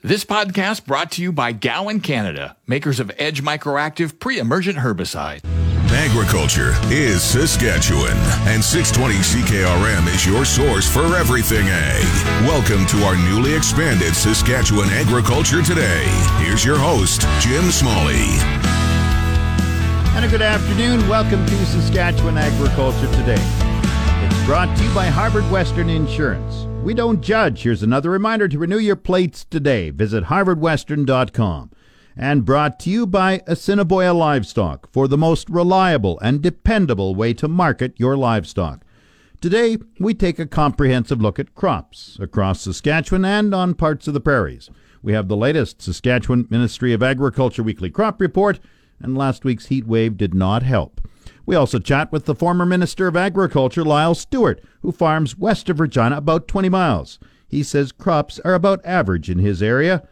This podcast brought to you by Gowan Canada, makers of Edge Microactive pre-emergent herbicide. Agriculture is Saskatchewan, and 620 CKRM is your source for everything ag. Welcome to our newly expanded Saskatchewan Agriculture Today. Here's your host, Jim Smalley. And a good afternoon. Welcome to Saskatchewan Agriculture Today. It's brought to you by Harvard Western Insurance. We don't judge. Here's another reminder to renew your plates today. Visit harvardwestern.com. And brought to you by Assiniboia Livestock for the most reliable and dependable way to market your livestock. Today, we take a comprehensive look at crops across Saskatchewan and on parts of the prairies. We have the latest Saskatchewan Ministry of Agriculture weekly crop report, and last week's heat wave did not help. We also chat with the former Minister of Agriculture, Lyle Stewart, who farms west of Regina about 20 miles. He says crops are about average in his area.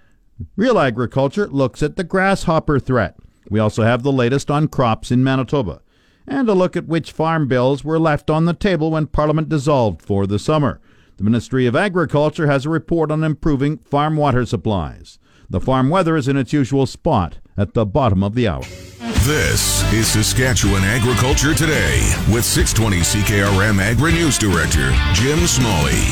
Real Agriculture looks at the grasshopper threat. We also have the latest on crops in Manitoba. And a look at which farm bills were left on the table when Parliament dissolved for the summer. The Ministry of Agriculture has a report on improving farm water supplies. The farm weather is in its usual spot at the bottom of the hour. This is Saskatchewan Agriculture Today with 620 CKRM Agri News Director Jim Smalley.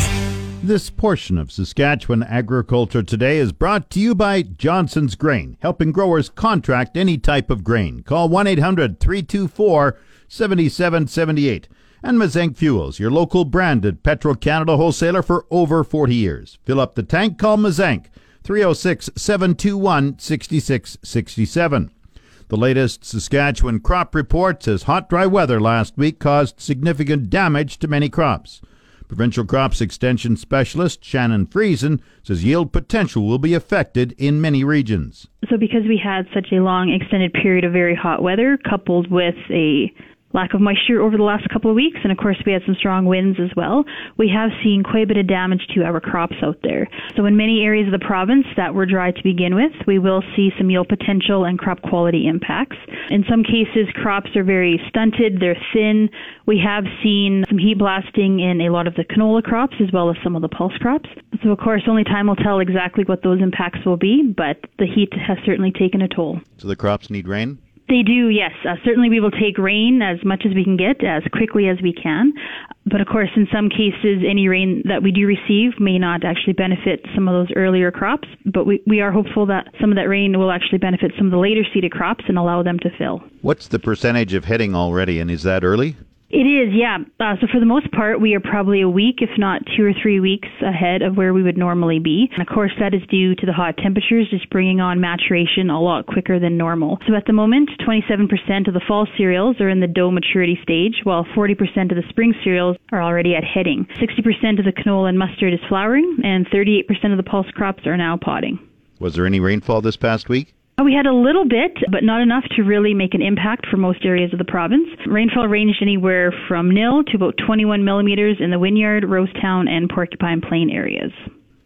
This portion of Saskatchewan Agriculture Today is brought to you by Johnson's Grain, helping growers contract any type of grain. Call 1 800 324 7778. And Mazenk Fuels, your local branded Petro Canada wholesaler for over 40 years. Fill up the tank, call Mazenk 306 721 6667. The latest Saskatchewan crop report says hot, dry weather last week caused significant damage to many crops. Provincial Crops Extension Specialist Shannon Friesen says yield potential will be affected in many regions. So, because we had such a long extended period of very hot weather, coupled with a lack of moisture over the last couple of weeks, and of course we had some strong winds as well. We have seen quite a bit of damage to our crops out there. So in many areas of the province that were dry to begin with, we will see some yield potential and crop quality impacts. In some cases, crops are very stunted, they're thin. We have seen some heat blasting in a lot of the canola crops as well as some of the pulse crops. So of course, only time will tell exactly what those impacts will be, but the heat has certainly taken a toll. So the crops need rain? They do, yes. Uh, certainly, we will take rain as much as we can get, as quickly as we can. But of course, in some cases, any rain that we do receive may not actually benefit some of those earlier crops. But we, we are hopeful that some of that rain will actually benefit some of the later seeded crops and allow them to fill. What's the percentage of heading already, and is that early? It is, yeah. Uh, so for the most part, we are probably a week, if not two or three weeks ahead of where we would normally be. And of course, that is due to the hot temperatures just bringing on maturation a lot quicker than normal. So at the moment, 27% of the fall cereals are in the dough maturity stage, while 40% of the spring cereals are already at heading. 60% of the canola and mustard is flowering, and 38% of the pulse crops are now podding. Was there any rainfall this past week? We had a little bit, but not enough to really make an impact for most areas of the province. Rainfall ranged anywhere from nil to about 21 millimeters in the Wynyard, Rosetown, and Porcupine Plain areas.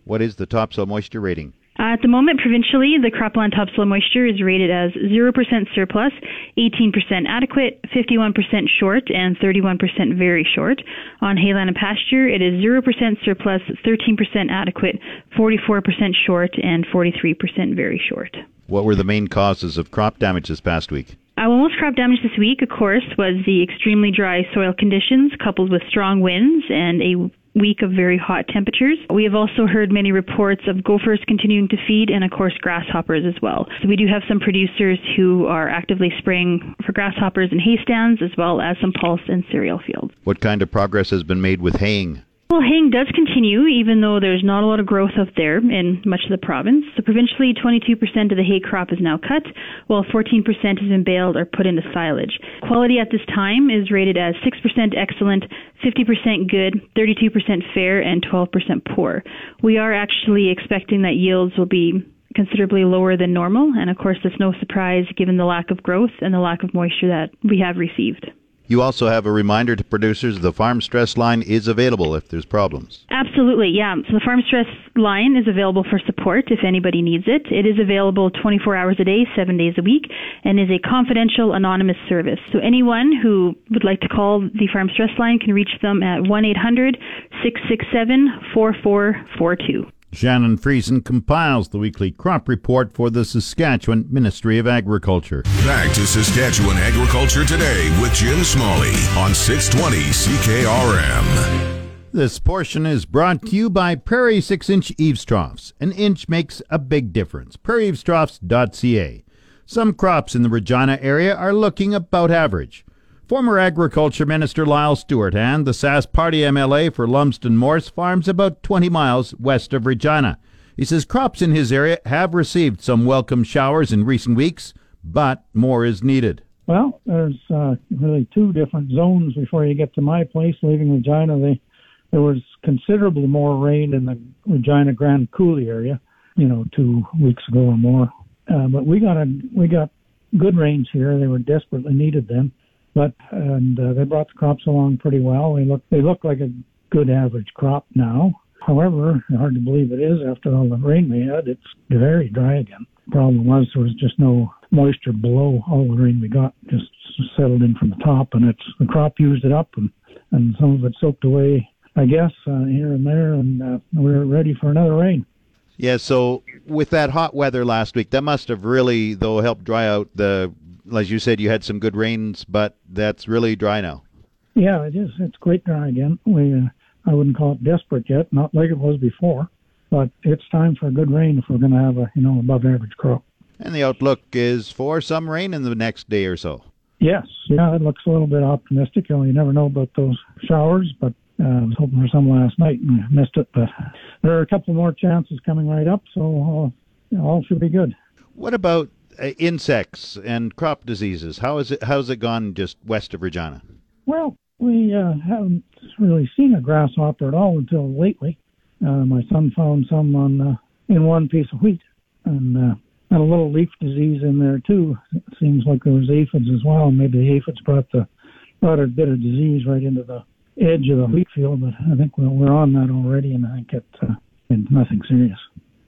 What is the topsoil moisture rating? Uh, at the moment, provincially, the cropland topsoil moisture is rated as 0% surplus, 18% adequate, 51% short, and 31% very short. On hayland and pasture, it is 0% surplus, 13% adequate, 44% short, and 43% very short. What were the main causes of crop damage this past week? Uh, well, most crop damage this week, of course, was the extremely dry soil conditions coupled with strong winds and a week of very hot temperatures. We have also heard many reports of gophers continuing to feed and, of course, grasshoppers as well. So we do have some producers who are actively spraying for grasshoppers in hay stands as well as some pulse and cereal fields. What kind of progress has been made with haying? Well, haying does continue, even though there's not a lot of growth up there in much of the province. So provincially, 22% of the hay crop is now cut, while 14% has been baled or put into silage. Quality at this time is rated as 6% excellent, 50% good, 32% fair, and 12% poor. We are actually expecting that yields will be considerably lower than normal, and of course, that's no surprise given the lack of growth and the lack of moisture that we have received. You also have a reminder to producers the farm stress line is available if there's problems. Absolutely, yeah. So the farm stress line is available for support if anybody needs it. It is available 24 hours a day, 7 days a week, and is a confidential anonymous service. So anyone who would like to call the farm stress line can reach them at 1-800-667-4442. Shannon Friesen compiles the weekly crop report for the Saskatchewan Ministry of Agriculture. Back to Saskatchewan Agriculture Today with Jim Smalley on 620 CKRM. This portion is brought to you by Prairie 6 inch eaves troughs. An inch makes a big difference. PrairieEavesTroughs.ca. Some crops in the Regina area are looking about average. Former Agriculture Minister Lyle Stewart and the Sask Party MLA for Lumsden Morse farms about 20 miles west of Regina. He says crops in his area have received some welcome showers in recent weeks, but more is needed. Well, there's uh, really two different zones before you get to my place, leaving Regina. They, there was considerably more rain in the Regina Grand Coulee area, you know, two weeks ago or more. Uh, but we got a we got good rains here. They were desperately needed then but and uh, they brought the crops along pretty well. They look they look like a good average crop now. However, hard to believe it is after all the rain we had. It's very dry again. Problem was there was just no moisture below. All the rain we got just settled in from the top, and it's the crop used it up, and and some of it soaked away. I guess uh, here and there, and uh, we're ready for another rain. Yeah, so with that hot weather last week, that must have really, though, helped dry out the as you said, you had some good rains, but that's really dry now. Yeah, it is. It's quite dry again. We, uh, I wouldn't call it desperate yet, not like it was before, but it's time for a good rain if we're going to have a you know above average crop. And the outlook is for some rain in the next day or so. Yes, yeah, it looks a little bit optimistic. You, know, you never know about those showers, but uh, I was hoping for some last night and missed it. But there are a couple more chances coming right up, so uh, all should be good. What about insects and crop diseases. How is it? How's it gone just west of Regina? Well, we uh, haven't really seen a grasshopper at all until lately. Uh, my son found some on uh, in one piece of wheat, and uh, and a little leaf disease in there too. It seems like there was aphids as well. Maybe the aphids brought the brought a bit of disease right into the edge of the wheat field, but I think we're, we're on that already, and I think it, uh, it's nothing serious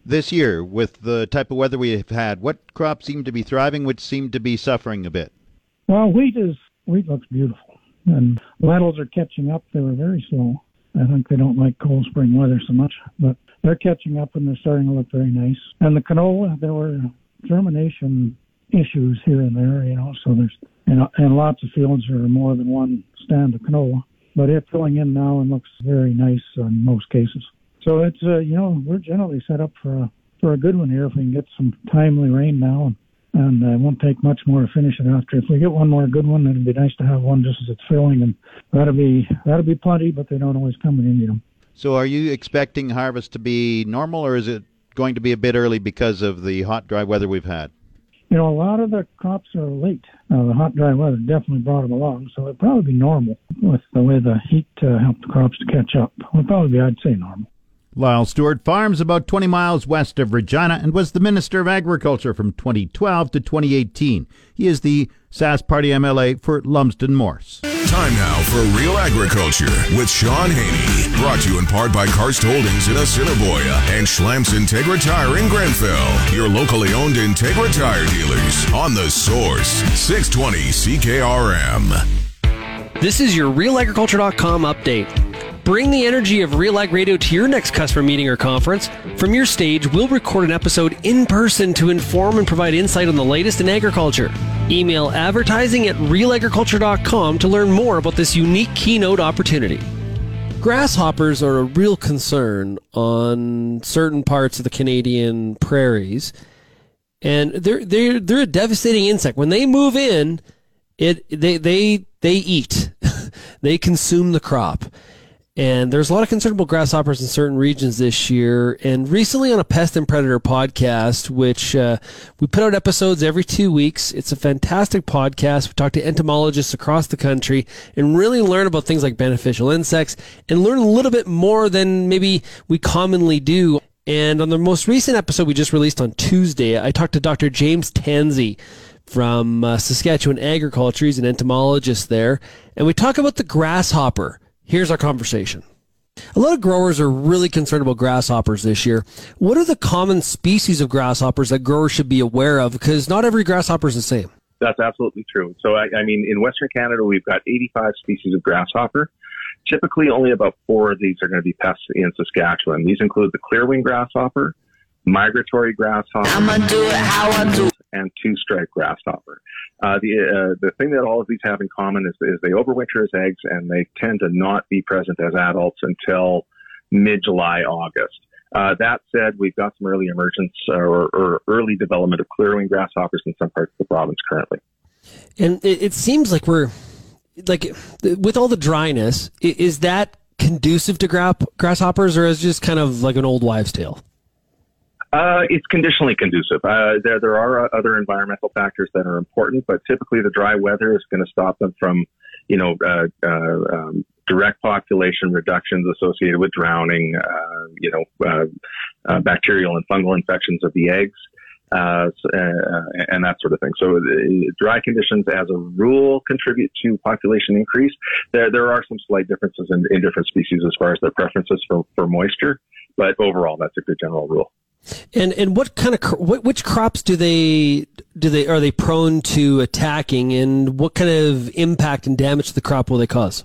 this year with the type of weather we have had? What crops seem to be thriving, which seem to be suffering a bit? Well, wheat is wheat looks beautiful, and lentils are catching up. They were very slow. I think they don't like cold spring weather so much, but they're catching up and they're starting to look very nice. And the canola, there were germination issues here and there, you know. So there's and, and lots of fields are more than one stand of canola, but it's filling in now and looks very nice in most cases. So it's uh, you know we're generally set up for a for a good one here if we can get some timely rain now, and, and uh, it won't take much more to finish it after. If we get one more good one, it'd be nice to have one just as it's filling, and that'll be that'll be plenty, but they don't always come when you need them. So, are you expecting harvest to be normal, or is it going to be a bit early because of the hot, dry weather we've had? You know, a lot of the crops are late. Uh, the hot, dry weather definitely brought them along, so it'd probably be normal with the way the heat uh, helped the crops to catch up. It would probably be, I'd say, normal. Lyle Stewart farms about 20 miles west of Regina and was the Minister of Agriculture from 2012 to 2018. He is the Sask Party MLA for Lumsden Morse. Time now for Real Agriculture with Shaun Haney. Brought to you in part by Karst Holdings in Assiniboia and Schlamps Integra Tire in Grenfell. Your locally owned Integra Tire dealers on the source. 620 CKRM. This is your RealAgriculture.com update. Bring the energy of Real Ag Radio to your next customer meeting or conference. From your stage, we'll record an episode in person to inform and provide insight on the latest in agriculture. Email advertising at realagriculture.com to learn more about this unique keynote opportunity. Grasshoppers are a real concern on certain parts of the Canadian prairies. And they're they're they're a devastating insect. When they move in, it they they they eat. they consume the crop. And there's a lot of concern about grasshoppers in certain regions this year. And recently on a pest and predator podcast, which uh, we put out episodes every two weeks, it's a fantastic podcast. We talk to entomologists across the country and really learn about things like beneficial insects and learn a little bit more than maybe we commonly do And on the most recent episode we just released on Tuesday, I talked to Dr. James Tansey from uh, Saskatchewan Agriculture. He's an entomologist there. And we talk about the grasshopper. Here's our conversation. A lot of growers are really concerned about grasshoppers this year. What are the common species of grasshoppers that growers should be aware of? Because not every grasshopper is the same. That's absolutely true. So, I, I mean, in Western Canada, we've got 85 species of grasshopper. Typically, only about four of these are going to be pests in Saskatchewan. These include the clearwing grasshopper, migratory grasshopper, and two-stripe grasshopper. Uh, the uh, the thing that all of these have in common is, is they overwinter as eggs, and they tend to not be present as adults until mid-July, August. Uh, that said, we've got some early emergence or, or, early development of clearwing grasshoppers in some parts of the province currently. And it, it seems like we're like with all the dryness, is that conducive to gra- grasshoppers, or is just kind of like an old wives' tale? Uh, it's conditionally conducive. Uh, there, there are uh, other environmental factors that are important, but typically the dry weather is going to stop them from, you know, uh, uh, um, direct population reductions associated with drowning, uh, you know, bacterial and fungal infections of the eggs. Uh, and that sort of thing. So dry conditions, as a rule, contribute to population increase. There, there are some slight differences in, in different species as far as their preferences for, for moisture, but overall, that's a good general rule. And and what kind of what, which crops do they do they are they prone to attacking, and what kind of impact and damage to the crop will they cause?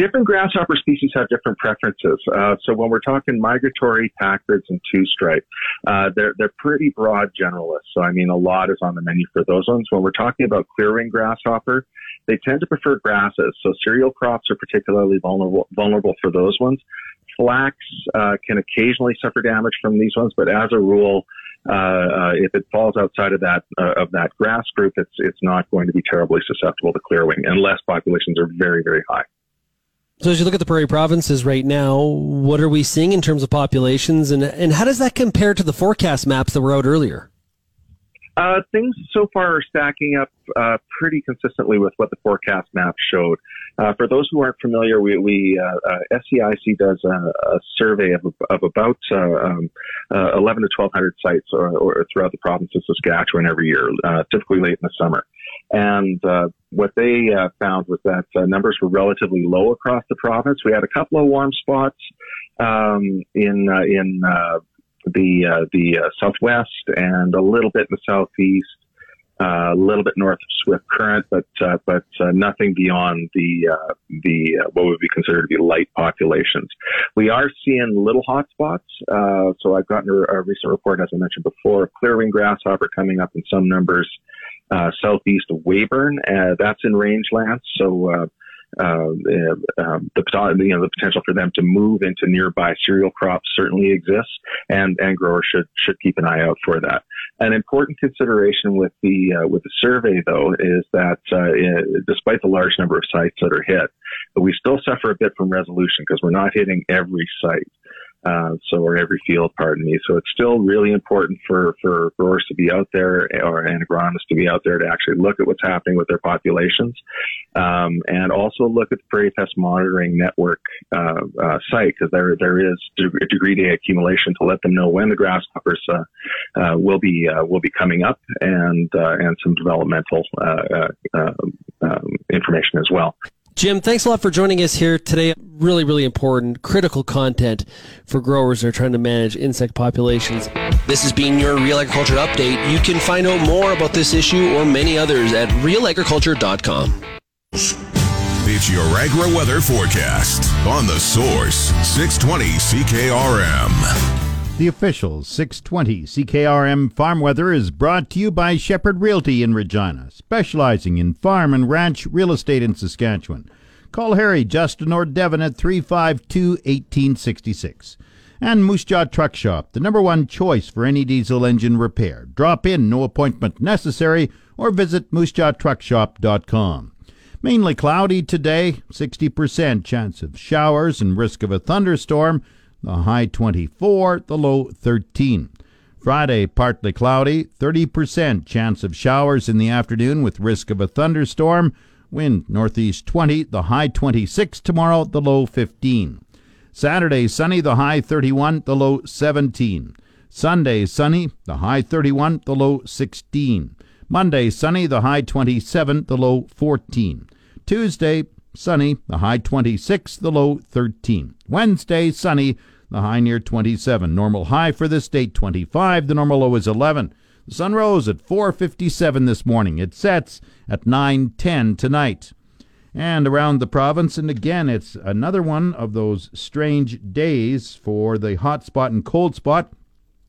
Different grasshopper species have different preferences. Uh, so when we're talking migratory, Packard's, and two-stripe, uh, they're they're pretty broad generalists. So I mean, a lot is on the menu for those ones. When we're talking about clearwing grasshopper, they tend to prefer grasses. So cereal crops are particularly vulnerable vulnerable for those ones. Flax uh, can occasionally suffer damage from these ones, but as a rule, uh, uh, if it falls outside of that uh, of that grass group, it's it's not going to be terribly susceptible to clearwing unless populations are very very high. So as you look at the prairie provinces right now, what are we seeing in terms of populations, and and how does that compare to the forecast maps that were out earlier? Uh, things so far are stacking up uh, pretty consistently with what the forecast map showed. Uh, for those who aren't familiar, we, we uh, uh, does a, a, survey of, of about uh, um, 11 to 1,200 sites or, or, throughout the province of Saskatchewan every year, typically late in the summer. And what they found was that numbers were relatively low across the province. We had a couple of warm spots um, in in the uh, the uh, southwest and a little bit in the southeast, uh, a little bit north of Swift Current, but uh, but uh, nothing beyond the uh, the what would be considered to be light populations. We are seeing little hot spots. so I've gotten a, a, recent report, as I mentioned before, of clearwing grasshopper coming up in some numbers. Southeast of Weyburn, that's in rangelands, so uh, um, the you know the potential for them to move into nearby cereal crops certainly exists, and and growers should should keep an eye out for that. An important consideration with the uh, with the survey though is that uh, despite the large number of sites that are hit, we still suffer a bit from resolution because we're not hitting every site uh, so or every field, pardon me. So it's still really important for for growers to be out there or and agronomists to be out there to actually look at what's happening with their populations, um, and also look at the prairie pest monitoring network uh, uh, site because there there is degree day accumulation to let them know when the grasshoppers uh, uh, will be uh, will be coming up and and some developmental um, information as well. Jim, thanks a lot for joining us here today. Really, really important, critical content for growers that are trying to manage insect populations. This has been your Real Agriculture Update. You can find out more about this issue or many others at realagriculture.com. It's your Agri Weather Forecast on the Source 620 CKRM. The official 620 CKRM Farm Weather is brought to you by Shepherd Realty in Regina, specializing in farm and ranch real estate in Saskatchewan. Call Harry, Justin, or Devin at 352 1866. And Moose Jaw Truck Shop, the number one choice for any diesel engine repair. Drop in, no appointment necessary, or visit moosejawtruckshop.com. Mainly cloudy today, 60% chance of showers and risk of a thunderstorm the high 24, the low 13. Friday, partly cloudy, 30% chance of showers in the afternoon with risk of a thunderstorm. Wind northeast 20, the high 26 tomorrow, the low 15. Saturday, sunny, the high 31, the low 17. Sunday, sunny, the high 31, the low 16. Monday, sunny, the high 27, the low 14. Tuesday, sunny, the high 26, the low 13. Wednesday, sunny, the high near 27. Normal high for this date 25, the normal low is 11. The sun rose at 4:57 this morning. It sets at 9:10 tonight. And around the province, and again, it's another one of those strange days for the hot spot and cold spot.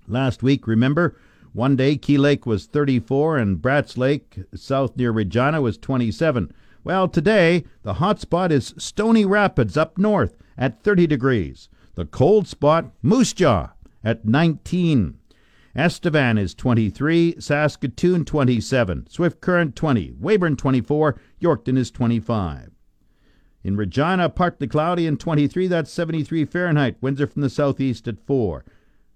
Last week, remember, one day Key Lake was 34 and Bratt's Lake, south near Regina, was 27. Well, today, the hot spot is Stony Rapids up north at 30 degrees. The cold spot, Moose Jaw, at 19. Estevan is 23, Saskatoon 27, Swift Current 20, Weyburn 24, Yorkton is 25. In Regina, partly cloudy and 23, that's 73 Fahrenheit. Winds are from the southeast at 4.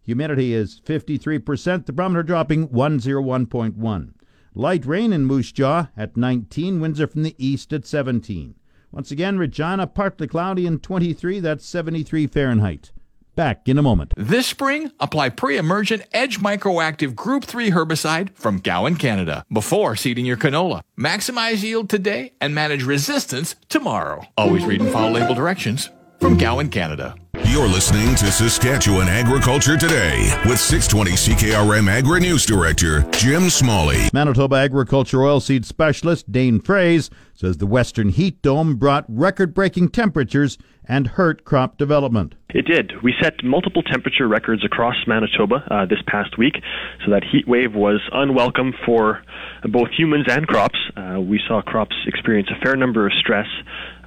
Humidity is 53%, the barometer dropping 101.1. Light rain in Moose Jaw at 19, winds are from the east at 17. Once again, Regina, partly cloudy and 23, that's 73 Fahrenheit. Back in a moment. This spring, apply pre-emergent Edge Microactive Group 3 herbicide from Gowan, Canada, before seeding your canola. Maximize yield today and manage resistance tomorrow. Always read and follow label directions from Gowan, Canada. You're listening to Saskatchewan Agriculture Today with 620 CKRM Agri News Director Jim Smalley. Manitoba Agriculture Oilseed Specialist Dane Froese says the Western Heat Dome brought record breaking temperatures and hurt crop development. It did. We set multiple temperature records across Manitoba uh, this past week, so that heat wave was unwelcome for both humans and crops. Uh, we saw crops experience a fair number of stress,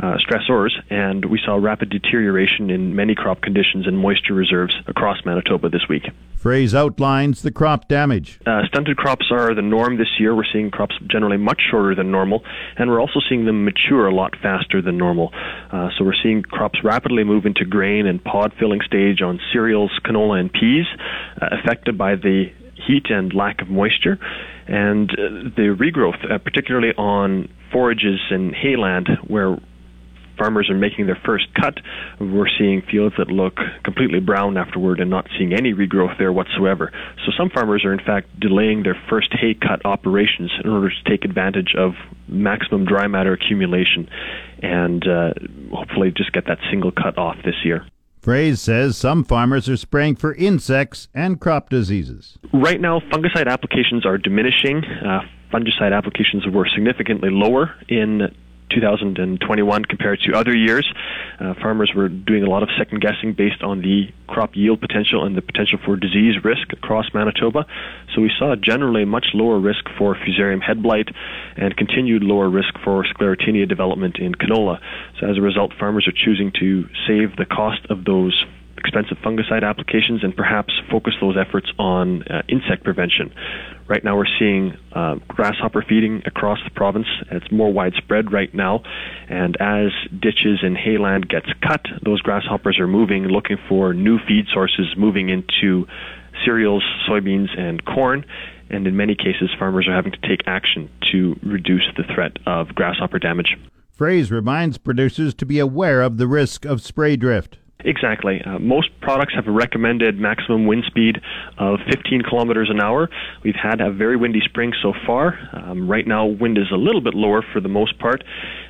uh, stressors, and we saw rapid deterioration in many crop conditions and moisture reserves across Manitoba this week. Froese outlines the crop damage. Uh, stunted crops are the norm this year. We're seeing crops generally much shorter than normal, and we're also seeing them mature a lot faster than normal. Uh, so we're seeing crops rapidly move into grain and pod filling stage on cereals, canola, and peas, uh, affected by the heat and lack of moisture. And uh, the regrowth, uh, particularly on forages and hayland, where farmers are making their first cut, we're seeing fields that look completely brown afterward and not seeing any regrowth there whatsoever. So some farmers are in fact delaying their first hay cut operations in order to take advantage of maximum dry matter accumulation and uh, hopefully just get that single cut off this year. Froese says some farmers are spraying for insects and crop diseases. Right now, fungicide applications are diminishing. Uh, fungicide applications were significantly lower in 2021 compared to other years. Uh, farmers were doing a lot of second guessing based on the crop yield potential and the potential for disease risk across Manitoba. So we saw generally much lower risk for fusarium head blight and continued lower risk for sclerotinia development in canola. So as a result, farmers are choosing to save the cost of those expensive fungicide applications and perhaps focus those efforts on uh, insect prevention. Right now, we're seeing uh, grasshopper feeding across the province. It's more widespread right now, and as ditches and hayland gets cut, those grasshoppers are moving, looking for new feed sources, moving into cereals, soybeans, and corn. And in many cases, farmers are having to take action to reduce the threat of grasshopper damage. Froese reminds producers to be aware of the risk of spray drift. Exactly. Uh, most products have a recommended maximum wind speed of 15 kilometers an hour. We've had a very windy spring so far. Um, right now, wind is a little bit lower for the most part,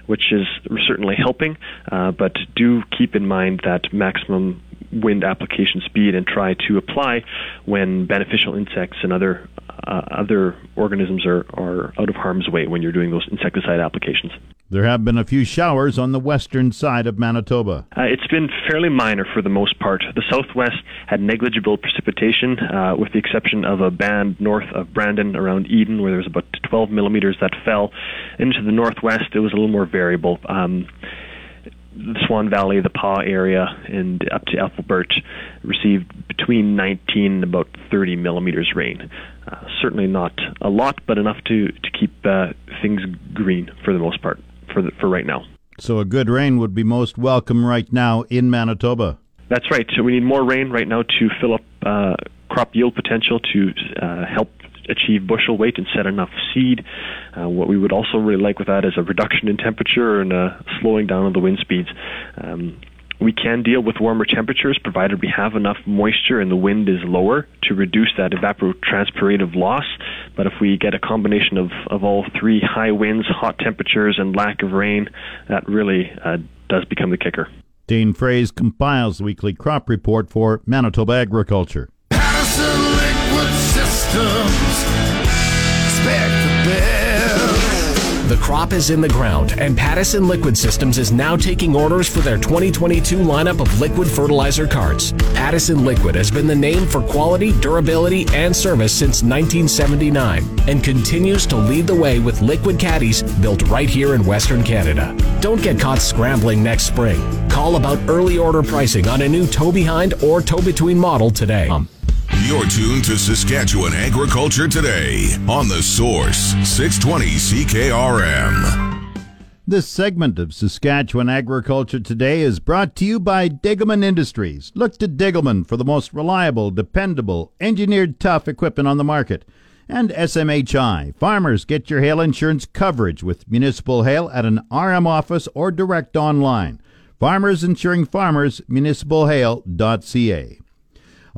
which is certainly helping. Uh, but do keep in mind that maximum wind application speed and try to apply when beneficial insects and other uh, other organisms are, are out of harm's way when you're doing those insecticide applications. There have been a few showers on the western side of Manitoba. Uh, it's been fairly minor for the most part. The southwest had negligible precipitation, uh, with the exception of a band north of Brandon around Eden, where there was about 12 millimeters that fell. Into the northwest, it was a little more variable. Um, the Swan Valley, the Pas area, and up to Ethelbert received between 19 and about 30 millimeters rain. Uh, certainly not a lot, but enough to to keep uh, things green for the most part for the, for right now. So a good rain would be most welcome right now in Manitoba. That's right. So we need more rain right now to fill up uh, crop yield potential to uh, help achieve bushel weight and set enough seed. Uh, what we would also really like with that is a reduction in temperature and a slowing down of the wind speeds. Um, We can deal with warmer temperatures provided we have enough moisture and the wind is lower to reduce that evapotranspirative loss. But if we get a combination of, of all three high winds, hot temperatures, and lack of rain, that really uh, does become the kicker. Dane Froese compiles the weekly crop report for Manitoba Agriculture. The crop is in the ground, and Pattison Liquid Systems is now taking orders for their 2022 lineup of liquid fertilizer carts. Pattison Liquid has been the name for quality, durability, and service since 1979 and continues to lead the way with liquid caddies built right here in Western Canada. Don't get caught scrambling next spring. Call about early order pricing on a new tow behind or tow between model today. You're tuned to Saskatchewan Agriculture Today on The Source, 620 CKRM. This segment of Saskatchewan Agriculture Today is brought to you by Degelman Industries. Look to Degelman for the most reliable, dependable, engineered tough equipment on the market. And SMHI. Farmers, get your hail insurance coverage with municipal hail at an RM office or direct online. Farmers Insuring Farmers, municipalhail.ca.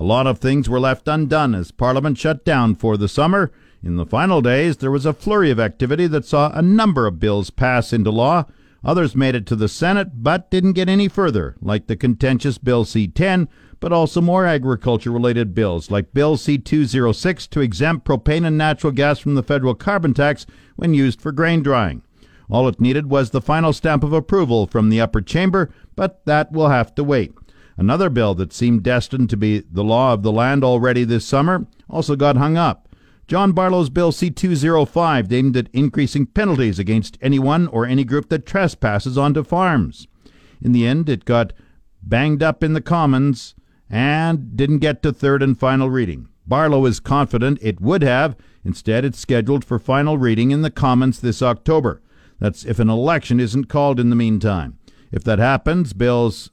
A lot of things were left undone as Parliament shut down for the summer. In the final days, there was a flurry of activity that saw a number of bills pass into law. Others made it to the Senate but didn't get any further, like the contentious Bill C 10, but also more agriculture related bills, like Bill C 206 to exempt propane and natural gas from the federal carbon tax when used for grain drying. All it needed was the final stamp of approval from the upper chamber, but that will have to wait. Another bill that seemed destined to be the law of the land already this summer also got hung up. John Barlow's Bill C 205 aimed at increasing penalties against anyone or any group that trespasses onto farms. In the end, it got banged up in the Commons and didn't get to third and final reading. Barlow is confident it would have. Instead, it's scheduled for final reading in the Commons this October. That's if an election isn't called in the meantime. If that happens, Bills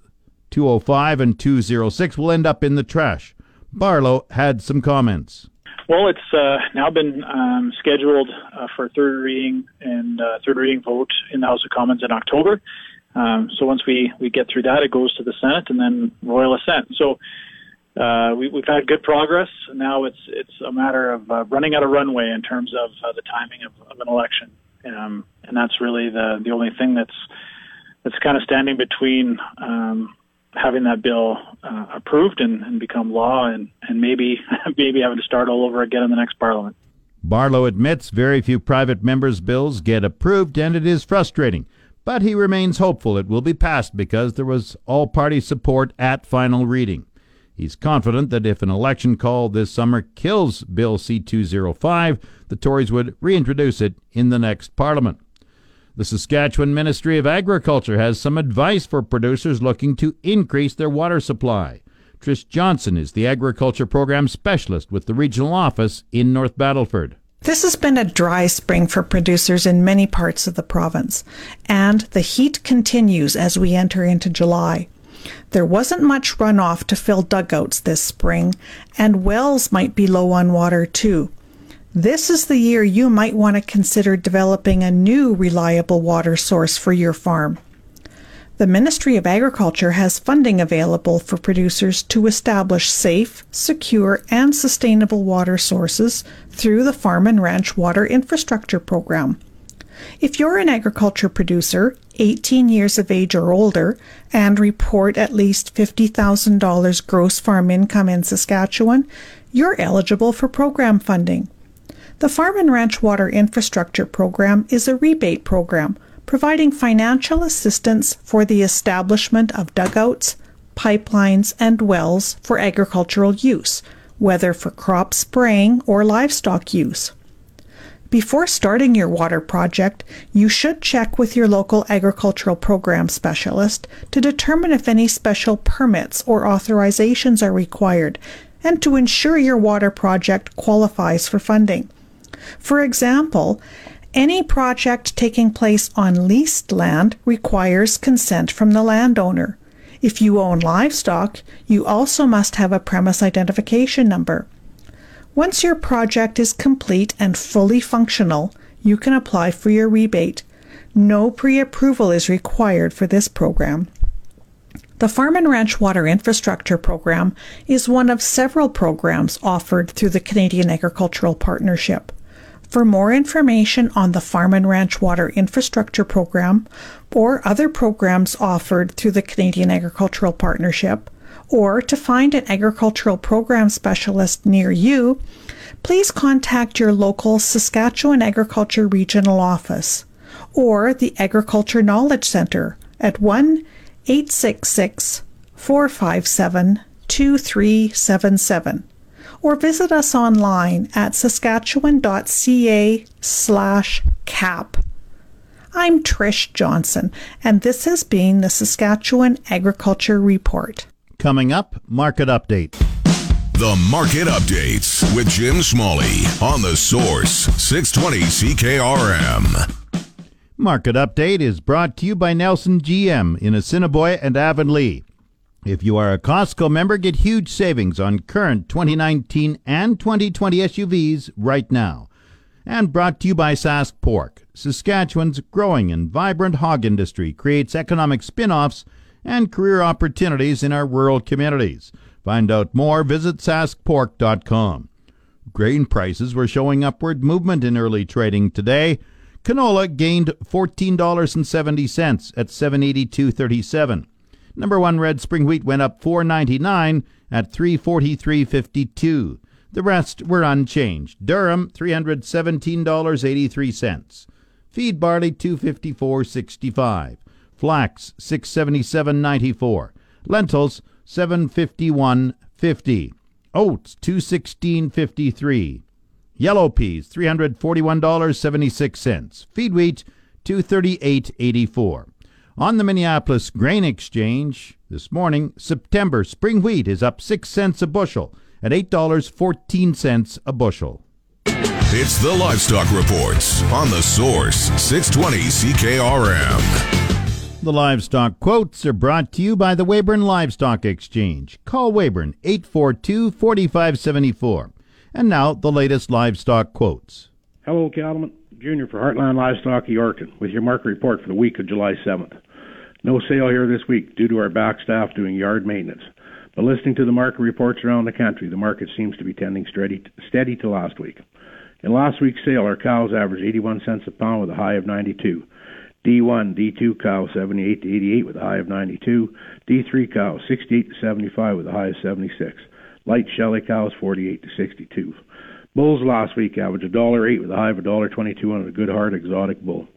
205 and 206 will end up in the trash. Barlow had some comments. Well, it's uh, now been um, scheduled uh, for third reading and uh, third reading vote in the House of Commons in October. Um, so once we, we get through that, it goes to the Senate and then royal assent. So uh, we, have had good progress. Now it's it's a matter of uh, running out of runway in terms of uh, the timing of, of an election, um, and that's really the the only thing that's that's kind of standing between um, having that bill uh, approved and, and become law, and, and maybe maybe having to start all over again in the next parliament. Barlow admits very few private members' bills get approved, and it is frustrating. But he remains hopeful it will be passed because there was all party support at final reading. He's confident that if an election call this summer kills Bill C 205, the Tories would reintroduce it in the next parliament. The Saskatchewan Ministry of Agriculture has some advice for producers looking to increase their water supply. Trish Johnson is the Agriculture Program Specialist with the regional office in North Battleford. This has been a dry spring for producers in many parts of the province, and the heat continues as we enter into July. There wasn't much runoff to fill dugouts this spring, and wells might be low on water too. This is the year you might want to consider developing a new reliable water source for your farm. The Ministry of Agriculture has funding available for producers to establish safe, secure, and sustainable water sources through the Farm and Ranch Water Infrastructure Program. If you're an agriculture producer, 18 years of age or older, and report at least $50,000 gross farm income in Saskatchewan, you're eligible for program funding. The Farm and Ranch Water Infrastructure Program is a rebate program providing financial assistance for the establishment of dugouts, pipelines, and wells for agricultural use, whether for crop spraying or livestock use. Before starting your water project, you should check with your local agricultural program specialist to determine if any special permits or authorizations are required and to ensure your water project qualifies for funding. For example, any project taking place on leased land requires consent from the landowner. If you own livestock, you also must have a premise identification number. Once your project is complete and fully functional, you can apply for your rebate. No pre approval is required for this program. The Farm and Ranch Water Infrastructure Program is one of several programs offered through the Canadian Agricultural Partnership. For more information on the Farm and Ranch Water Infrastructure Program or other programs offered through the Canadian Agricultural Partnership, or to find an agricultural program specialist near you, please contact your local Saskatchewan Agriculture Regional Office or the Agriculture Knowledge Center at 1 866 457 2377 or visit us online at saskatchewan.ca slash cap. I'm Trish Johnson, and this has been the Saskatchewan Agriculture Report. Coming up, market update. The Market Updates with Jim Smalley on the Source 620 CKRM. Market Update is brought to you by Nelson GM in Assiniboia and Avonlea. If you are a Costco member, get huge savings on current 2019 and 2020 SUVs right now. And brought to you by Sask Pork. Saskatchewan's growing and vibrant hog industry creates economic spin offs and career opportunities in our rural communities. Find out more, visit saskpork.com. Grain prices were showing upward movement in early trading today. Canola gained $14.70 at 782.37. Number 1 red spring wheat went up 4.99 at 343.52. The rest were unchanged. Durum $317.83. Feed barley 254.65. Flax 677.94. Lentils 751.50. Oats 216.53. Yellow peas, $341.76. Feed wheat, $238.84. On the Minneapolis Grain Exchange this morning, September spring wheat is up 6 cents a bushel at $8.14 a bushel. It's the Livestock Reports on the Source 620 CKRM. The livestock quotes are brought to you by the Weyburn Livestock Exchange. Call Weyburn 842 4574. And now the latest livestock quotes. Hello, Cattleman. Junior for Heartland Livestock Yorkton with your market report for the week of July 7th. No sale here this week due to our back staff doing yard maintenance. But listening to the market reports around the country, the market seems to be tending steady, steady to last week. In last week's sale, our cows averaged 81 cents a pound with a high of 92. D1, D2 cow 78 to 88 with a high of 92. D3 cow 68 to 75 with a high of 76. Light Shelly cows 48 to 62. Bulls last week averaged a dollar eight with a high of a dollar twenty-two on a good hard exotic bull.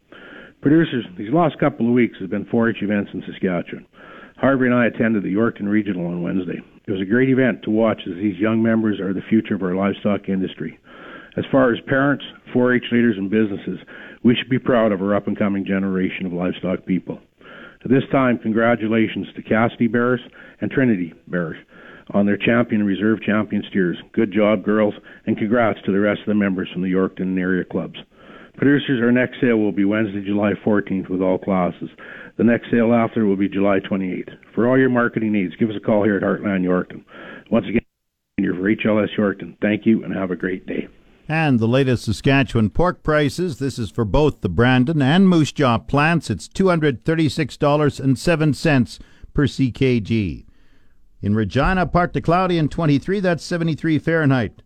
Producers, these last couple of weeks have been 4-H events in Saskatchewan. Harvey and I attended the Yorkton Regional on Wednesday. It was a great event to watch as these young members are the future of our livestock industry. As far as parents, 4-H leaders, and businesses, we should be proud of our up and coming generation of livestock people. At this time, congratulations to Cassidy Bears and Trinity Bears on their champion reserve champion steers. Good job, girls, and congrats to the rest of the members from the Yorkton area clubs. Producers, our next sale will be Wednesday, July 14th with all classes. The next sale after will be July 28th. For all your marketing needs, give us a call here at Heartland Yorkton. Once again, you're for HLS Yorkton. Thank you and have a great day. And the latest Saskatchewan pork prices. This is for both the Brandon and Moose Jaw plants. It's $236.07 per CKG. In Regina, partly cloudy and 23, that's 73 Fahrenheit.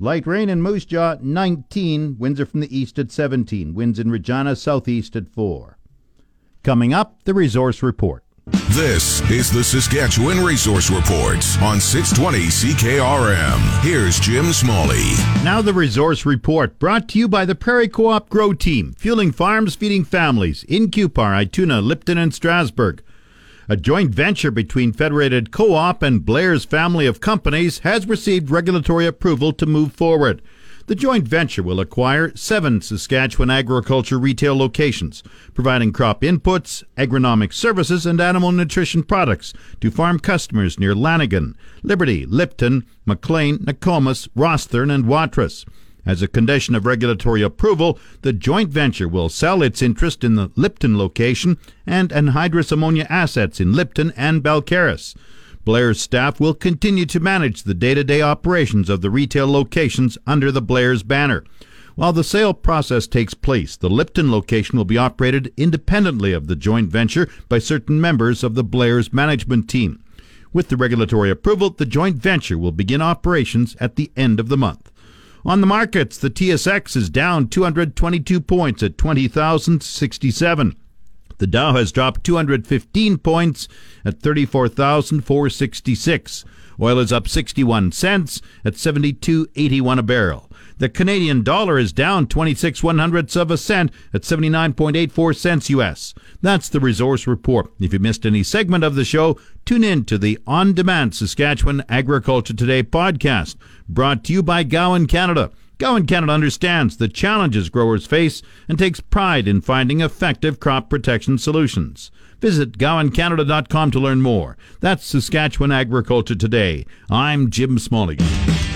Light rain in Moose Jaw, 19. Winds are from the east at 17. Winds in Regina, southeast at 4. Coming up, the resource report. This is the Saskatchewan Resource Report on 620 CKRM. Here's Jim Smalley. Now, the resource report brought to you by the Prairie Co op Grow Team, fueling farms, feeding families in Cupar, Ituna, Lipton, and Strasbourg. A joint venture between Federated Co op and Blair's family of companies has received regulatory approval to move forward. The joint venture will acquire seven Saskatchewan agriculture retail locations, providing crop inputs, agronomic services, and animal nutrition products to farm customers near Lanigan, Liberty, Lipton, McLean, Nokomis, Rosthern, and Watrous. As a condition of regulatory approval, the joint venture will sell its interest in the Lipton location and anhydrous ammonia assets in Lipton and Balcarres. Blair's staff will continue to manage the day to day operations of the retail locations under the Blair's banner. While the sale process takes place, the Lipton location will be operated independently of the joint venture by certain members of the Blair's management team. With the regulatory approval, the joint venture will begin operations at the end of the month. On the markets, the TSX is down 222 points at 20,067. The Dow has dropped 215 points at 34,466. Oil is up 61 cents at 72.81 a barrel. The Canadian dollar is down 26 one hundredths of a cent at 79.84 cents US. That's the resource report. If you missed any segment of the show, tune in to the On Demand Saskatchewan Agriculture Today podcast, brought to you by Gowan Canada. Gowan Canada understands the challenges growers face and takes pride in finding effective crop protection solutions. Visit gowancanada.com to learn more. That's Saskatchewan Agriculture Today. I'm Jim Smalley.